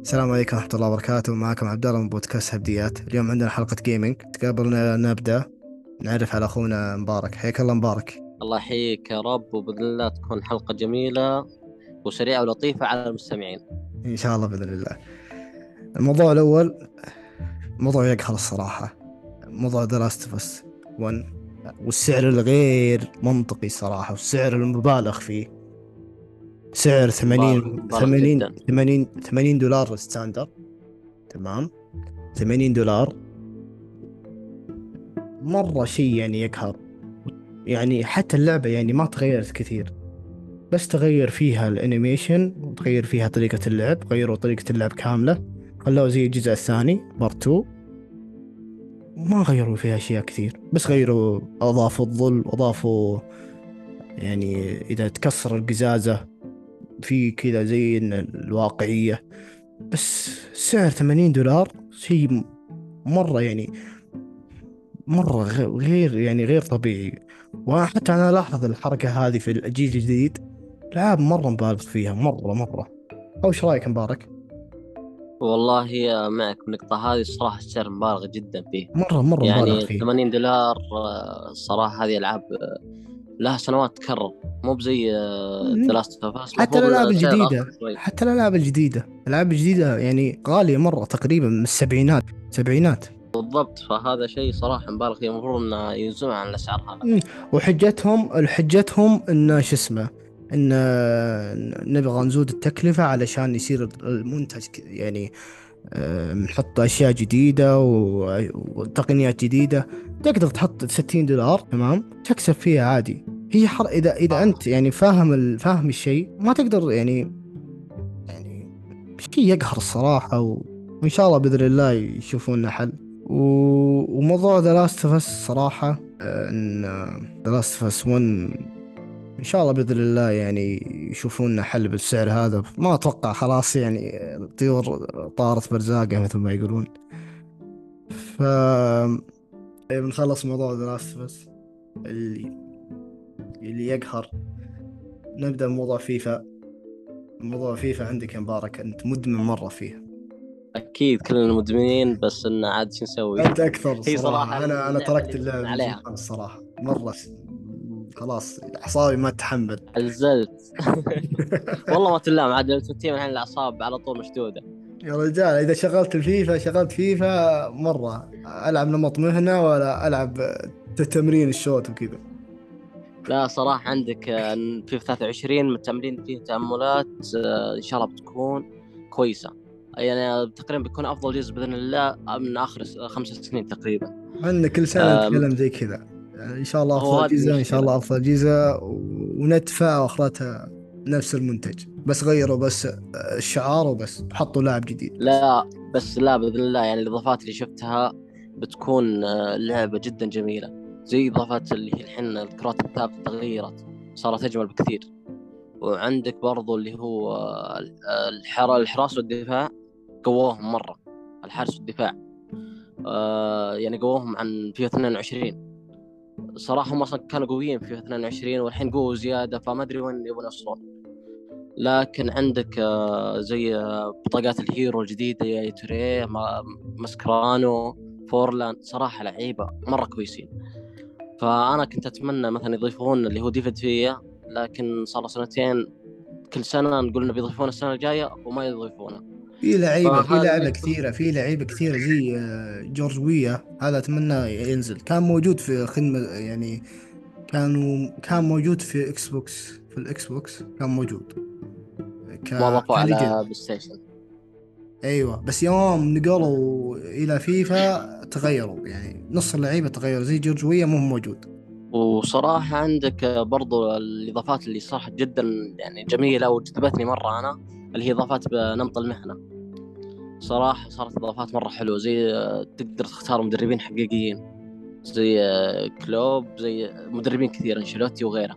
السلام عليكم ورحمة الله وبركاته. معكم عبد الله من بودكاست هبديات. اليوم عندنا حلقة gaming قبل نبدأ. نعرف على أخونا مبارك. حياك الله مبارك. الله يحييك يا رب وبإذن الله تكون حلقة جميلة وسريعة ولطيفة على المستمعين. إن شاء الله بإذن الله. الموضوع الأول موضوع يقهر الصراحة. موضوع The Last of 1 والسعر الغير منطقي صراحة والسعر المبالغ فيه. سعر 80 مبالغ 80 جداً. 80 80 دولار standard تمام. 80 دولار. مرة شيء يعني يقهر يعني حتى اللعبة يعني ما تغيرت كثير. بس تغير فيها ال animation وتغير فيها طريقة اللعب غيروا طريقة اللعب كاملة. خلوها زي الجزء الثاني part 2 ما غيروا فيها أشياء كثير. بس غيروا أضافوا الظل واضافوا يعني إذا تكسر القزازة في كذا زي إن الواقعية. بس سعر 80 دولار شيء م- مرة يعني مرة غ- غير يعني غير طبيعي. وحتى أنا ألاحظ الحركة هذه في الجيل الجديد الألعاب مرة مبالغ فيها مرة مرة. أو إيش رأيك مبارك؟ والله معك بالنقطة هذه الصراحة السعر مبالغ جدا فيه مرة مرة مبالغ يعني فيه 80 دولار آه، الصراحة هذه ألعاب آه، لها سنوات تكرر. مو بزي. ذا لاست حتى الألعاب الجديدة. حتى الألعاب الجديدة. الألعاب الجديدة يعني غالية مرة تقريبا من السبعينات. سبعينات. بالضبط. فهذا شيء صراحة مبالغ فيه. المفروض إنه ينزلون عن الأسعار هذا. وحجتهم حجتهم إن شو اسمه إن نبغى نزود التكلفة علشان يصير المنتج يعني آه، نحط أشياء جديدة و- وتقنيات جديدة. تقدر تحط 60 دولار تمام؟ تكسب فيها عادي. هي حر اذا إذا أنت يعني فاهم ال- فاهم الشيء ما تقدر يعني يعني شيء يقهر الصراحة و... وإن شاء الله بإذن الله يشوفون له حل. و... وموضوع The Last of صراحة آه، إن The Last of 1 إن شاء الله بإذن الله يعني يشوفون لنا حل بالسعر هذا. ما أتوقع خلاص يعني الطيور طارت بأرزاقها مثل ما يقولون. ف بنخلص موضوع The Last of اللي اللي يقهر. نبدأ بموضوع فيفا. موضوع فيفا عندك يا مبارك أنت مدمن مرة فيه أكيد كلنا مدمنين بس انه عاد شو نسوي؟ أنت أكثر هي صراحة صراحة. أنا أنا تركت اللعب عليها. الصراحه مرة خلاص اعصابي ما تتحمل عزلت. والله ما تلام عاد Ultimate الحين الأعصاب على طول مشدودة. يا رجال إذا شغلت الفيفا شغلت فيفا مرة. ألعب نمط مهنة ولا ألعب تمرين ال shoot وكذا. لا صراحة عندك آه، في 23 متأملين فيه تأملات آه، إن شاء الله بتكون كويسة. يعني تقريبا بيكون أفضل جزء بإذن الله من آخر س- خمس سنين تقريبا. عندنا كل أم. نتكلم زي كذا. يعني إن شاء الله هذه جزء المشكلة. شاء الله أفضل جزء وندفع واخرتها نفس المنتج. بس غيروا بس الشعار وبس. حطوا لاعب جديد. لا بس لا بإذن الله يعني الإضافات اللي شفتها بتكون آه، لعبة جدا جميلة. زي إضافات اللي هي الحين الكرات الثابته تغيرت صارت أجمل بكثير. وعندك برضو اللي هو آه، الحرا الحراس والدفاع قووهم مرة الحرس والدفاع. آه يعني قووهم عن فيفا 22 صراحة هم أصلا كانوا قويين في فيفا 22 والحين قووا زيادة فما أدري وين يبون يوصلون. لكن عندك آه، زي بطاقات ال hero الجديدة يايا توريه ما- ماسكرانو فورلان صراحة لعيبة مرة كويسين. فأنا كنت أتمنى مثلا يضيفون اللي هو ديفيد فيا لكن صار له سنتين. كل سنة نقول إنه بيضيفون السنة الجاية وما يضيفونه. في لعيبة في يكون- كثيرة في لعيبة كثيرة زي آه، جورج ويا. هذا أتمنى ينزل. كان موجود في خدمة يعني كانوا كان موجود في إكس بوكس في الاكس بوكس كان موجود. ك- كان على legend. بلاي ستيشن. أيوه بس يوم نقلوا إلى فيفا تغيروا يعني نص اللعيبة تغيروا زي جورج ويا مو موجود. وصراحة عندك برضو الإضافات اللي صراحة جدا يعني جميلة وجذبتني مرة أنا اللي هي إضافات بنمط المهنة. صراحة صارت إضافات مرة حلوة زي تقدر تختار مدربين حقيقيين زي كلوب زي مدربين كثير أنشيلوتي وغيره.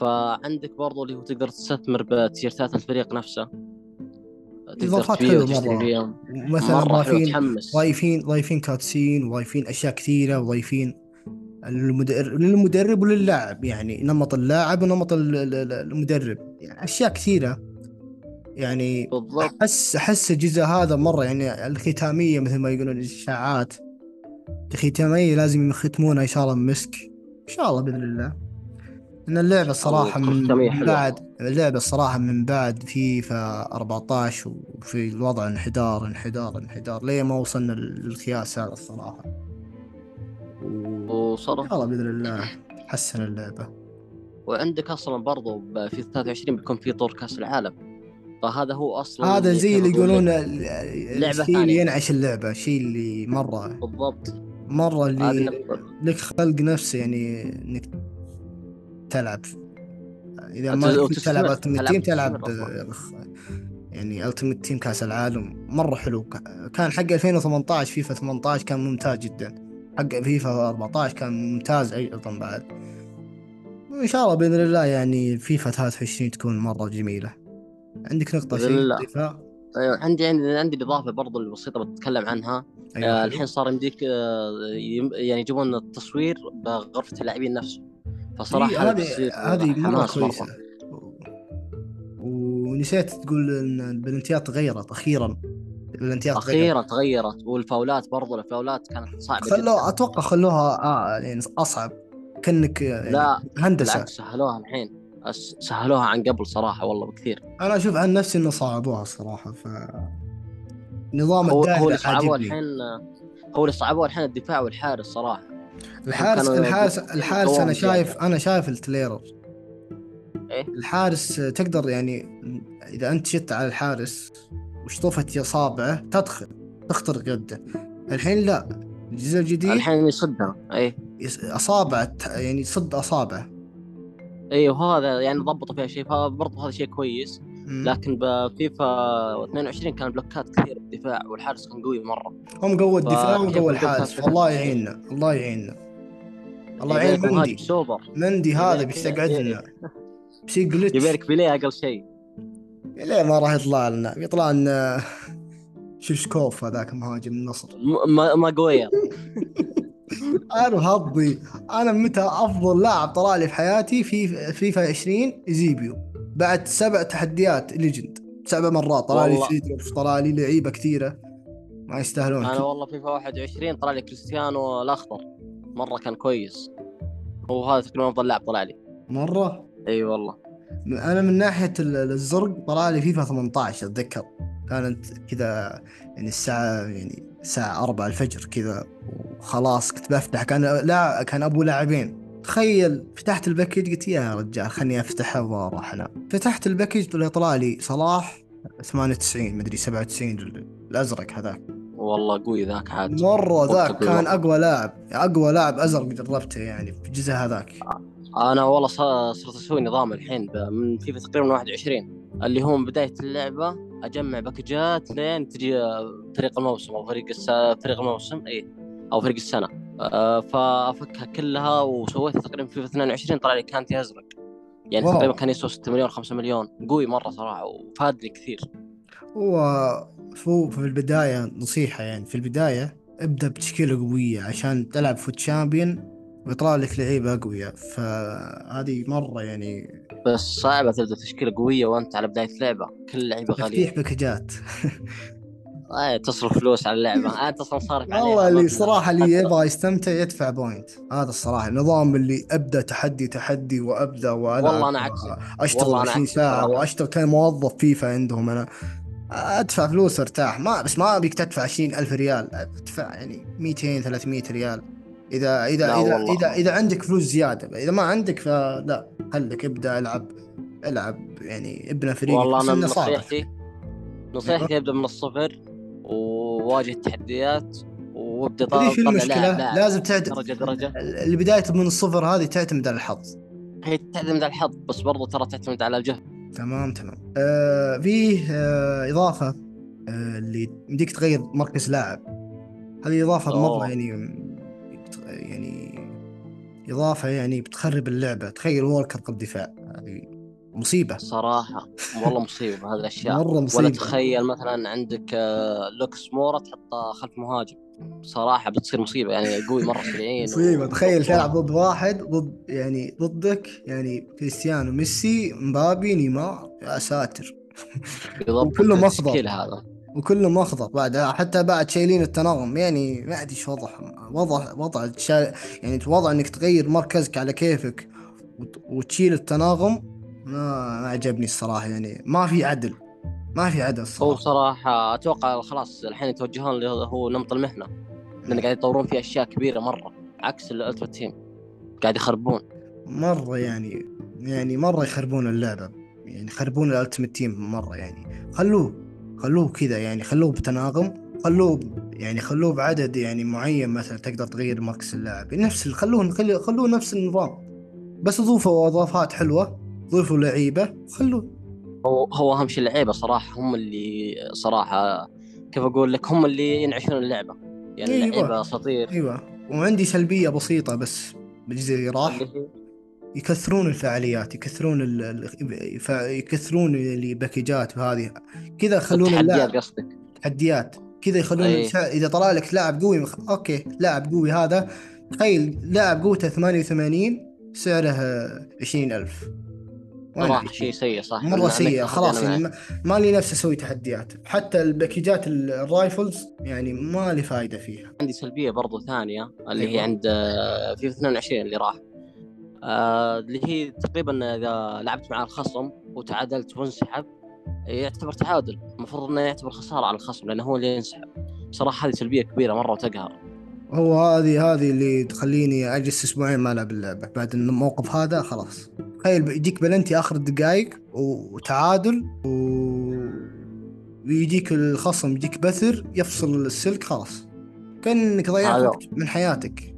فعندك برضو اللي هو تقدر تستثمر بتيشيرتات الفريق نفسه. وتشتري مرة. فيهم مثلا ضايفين ضايفين ضايفين كاتسين وضايفين أشياء كثيرة وضايفين المدرب للمدرب وللاعب يعني نمط اللاعب ونمط ال- ال- ال- المدرب. يعني أشياء كثيرة. يعني بالضبط. احس أحس الجزء هذا مرة يعني الختامية مثل ما يقولون الإشاعات. الختامية لازم يختمونها إن شاء الله بمسك إن شاء الله بإذن الله. إن اللعبة الصراحه من. بعد اللعبة الصراحه من بعد فيفا 14 وفي الوضع انحدار انحدار انحدار ليه ما وصلنا للقياس هذا الصراحه و- وصار ان شاء الله بإذن الله حسن اللعبة. وعندك أصلا برضو في 23 بيكون في طور كأس العالم. فهذا هو أصلا هذا زي اللي يقولون لعبة الشيء اللي. ينعش اللعبة الشيء اللي مرة. بالضبط. مرة اللي. لك خلق نفسه يعني إنك تلعب. إذا ما كنت تلعب التيمت تلعب تيم تلعب يعني التيمت تيم كأس العالم مرة حلو. كان حق 2018 فيفا 18 كان ممتاز جدا. حق فيفا 14 كان ممتاز أيضا بعد. وإن شاء الله بإذن الله يعني فيفا 23 تكون مرة جميلة. عندك نقطة شيء أيوة، عندي عندي عندي الاضافه برضو البسيطة بتكلم عنها. أيوة آه. الحين صار يمديك آه يم- يعني يجيبون التصوير بغرفة اللاعبين نفسه فصراحة إيه، هذه هذه مرة كويسة. ونسيت تقول إن البلنتيات تغيرت أخيرا. البلنتيات تغيرت. أخيرا تغيرت والفاولات برضو الفاولات كانت صعبة خلوها جدا أتوقع خلوها آه يعني أصعب. كنك يعني لا هندسة. بالعكس سهلوها الحين. سهلوها عن قبل صراحة والله بكثير. أنا أشوف عن نفسي إنه صعبوها الصراحه ف نظام هو هو اللي صعبوه الحين هو اللي صعبوه الحين الدفاع والحارس صراحة. الحارس الحارس الحارس يقومون أنا شايف. أنا شايف التليرر إيه؟ الحارس تقدر يعني إذا أنت شت على الحارس وشطفت اصابعه تدخل تخترق يده الحين لا الجزء الجديد الحين يصدها اي أصابعه يعني صد أصابعه اي وهذا يعني ضبطوا فيها شيء فبرضه هذا شيء كويس. لكن بفيفا 22 كان بلوكات كثير بالدفاع والحارس كان قوي مرة. هم قوى الدفاع الدفاع الحارس. الشيء؟ يعيننا الله يعيننا. الله يعين مندي. مندي هذا يبي- بيستقعد لنا بيصير glitch يبي لك بيليه أقل شيء. ليه ما راح يطلع لنا؟ يطلع لنا شيشكوف هذاك مهاجم النصر. ما ما قوية. أنا حظي أنا متى أفضل لاعب طلع لي في حياتي في فيفا 20 زيبيو بعد سبع تحديات legend. سبع مرات. طلع لي. سيدروف طلع لي لعيبة كثيرة. ما يستاهلون أنا والله فيفا 21 طلع لي كريستيانو الأخضر. مرة كان كويس. هو هذا تقريبا أفضل لاعب طلع لي. مرة؟ إي والله. أنا من ناحية ال- الزرق طلع لي فيفا 18 أتذكر. كانت كذا يعني الساعة يعني الساعة 4 الفجر كذا وخلاص كنت بفتح. كان لا كان أبو لاعبين. تخيل فتحت ال package قلت يا رجال خلني افتحه وأروح انام فتحت ال package طلع لي صلاح 98 مدري 97 ال- الأزرق هذاك. والله قوي ذاك عاد. مرة ذاك كان. أقوى لاعب أقوى لاعب أزرق جربته يعني في الجزء هذاك. أنا والله صرت أسوي نظام الحين من فيفا تقريبا 21 اللي هو من بداية اللعبة أجمع باكجات لين تجي فريق الموسم أو فريق الس... فريق الموسم اي أو فريق السنة. فأفكها كلها وسويتها تقريبا في فيفا 22 طلع لي كانتي أزرق. يعني wow. تقريبا كان يسوى 6 مليون 5 مليون. قوي مرة صراحة وفادني كثير. هو هو في البداية نصيحة يعني في البداية ابدأ بتشكيلة قوية عشان تلعب FUT champion ويطلع لك لعيبة أقوياء. فهذه مرة يعني بس صعبة تبدأ تشكيلة قوية وأنت على بداية لعبة. كل لعيبه غالية. تفتيح باكجات. آه تصرف فلوس على اللعبة انت أصلا صارف عليها والله اللي. صراحة اللي يبغى يستمتع يدفع point هذا الصراحة النظام اللي أبدأ تحدي تحدي وأبدأ وألعب والله عكسك. أشتغل والله أنا 20 عكسك ساعة صراحة. وأشتغل كموظف فيفا عندهم أنا أدفع فلوس أرتاح ما بس ما أبيك تدفع 20 ألف ريال أدفع يعني 200 300 ريال إذا إذا لا إذا والله. إذا إذا عندك فلوس زيادة إذا ما عندك فلا خليك ابدأ ألعب ألعب يعني ابنى فريق والله أنا. نصيحتي نصيحتي أبدأ من الصفر وواجه التحديات وابدأ؟ لاعب لاعب لازم تعتمد درجة درجة. البداية من الصفر هذه تعتمد على الحظ. هي تعتمد على الحظ بس برضو ترى تعتمد على الجهد. تمام تمام. آه فيه آه إضافة آه اللي يمديك تغير مركز لاعب. هذه إضافة مرة أوه. يعني يعني إضافة يعني بتخرب اللعبة تخيل ووكر قلب دفاع. هذه مصيبة. صراحة. والله مصيبة هذه الأشياء. مرة ولا مصيبة. تخيل مثلا عندك آه، لوكس مورا تحطه خلف مهاجم. صراحة بتصير مصيبة يعني قوي مرة سريعين مصيبة. و- تخيل تلعب ضد واحد ضد يعني ضدك يعني كريستيانو ميسي مبابي نيمار يا ساتر. بالضبط. وكله مخضر. التشكيل هذا. وكله مخضر بعد حتى بعد شايلين التناغم يعني ما أدري إيش وضع وضع وضع يعني وضع إنك تغير مركزك على كيفك وت- وتشيل التناغم. ما ما عجبني الصراحة يعني ما في عدل ما في عدل هو الصراحة. صراحة أتوقع خلاص الحين يتوجهون اللي هو نمط المهنة. لأن قاعد يطورون فيه أشياء كبيرة مرة عكس ال ultra team قاعد يخربون. مرة يعني يعني مرة يخربون اللعبة. يعني يخربون ال ultimate team مرة يعني. خلوه خلوه كذا يعني خلوه بتناغم خلوه يعني خلوه بعدد يعني معين مثلا تقدر تغير مركز اللاعب. نفس خلوه خلوه نفس النظام. بس ضيفوا اضافات حلوة. ضيفوا لعيبة خلوه. هو هو أهم شيء اللعيبة صراحة هم اللي صراحة كيف أقول لك هم اللي ينعشون اللعبة. يعني أيوة. اللعيبة أساطير أيوه. وعندي سلبية بسيطة بس بالجزء اللي راح يكثرون الفعاليات يكثرون ال... يكثرون الباكجات وهذه. كذا يخلون اللاعب قصدك. تحديات. كذا يخلون أي. الشا... إذا طلع لك لاعب قوي مخ... okay لاعب قوي هذا. تخيل لاعب قوته 88 سعره آه، 20000 عايش؟ شيء سيء صح. سيئة أنا خلاص. يعني ما- لي نفس أسوي تحديات. حتى الباكجات ال- ال rivals يعني ما لي فايدة فيها. عندي سلبية برضو ثانية اللي هي أيوة. عند آه، في 22 اللي راح. آه، اللي هي تقريبا إذا لعبت مع الخصم وتعادلت وانسحب يعتبر تعادل. المفروض إنه يعتبر خسارة على الخصم لأنه هو اللي ينسحب. صراحة هذه سلبية كبيرة مرة وتقهر هو هذه هذه اللي تخليني أجلس أسبوعين ما ألعب اللعبة. بعد الموقف هذا خلاص. تخيل يجيك بلنتي آخر الدقائق وتعادل و... ويجيك الخصم يجيك بثر يفصل السلك خلاص. كأنك ضيعت. وقت من حياتك.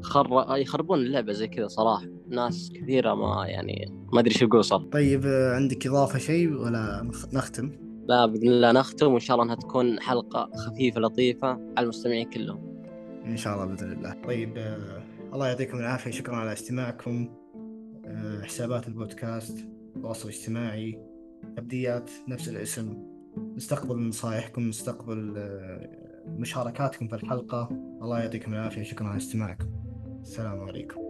خر... يخربون اللعبة زي كذا صراحة. ناس كثيرة ما يعني ما أدري شو صار طيب آه، عندك إضافة شيء ولا نخ- نختم؟ لا بإذن الله نختم وإن شاء الله إنها تكون حلقة خفيفة لطيفة على المستمعين كلهم. إن شاء الله بإذن الله. طيب آه الله يعطيكم العافية. شكرا على استماعكم. حسابات البودكاست تواصل اجتماعي ابديات نفس الاسم. نستقبل نصائحكم نستقبل آه مشاركاتكم في الحلقة. الله يعطيكم العافية. شكرا على استماعكم. السلام عليكم.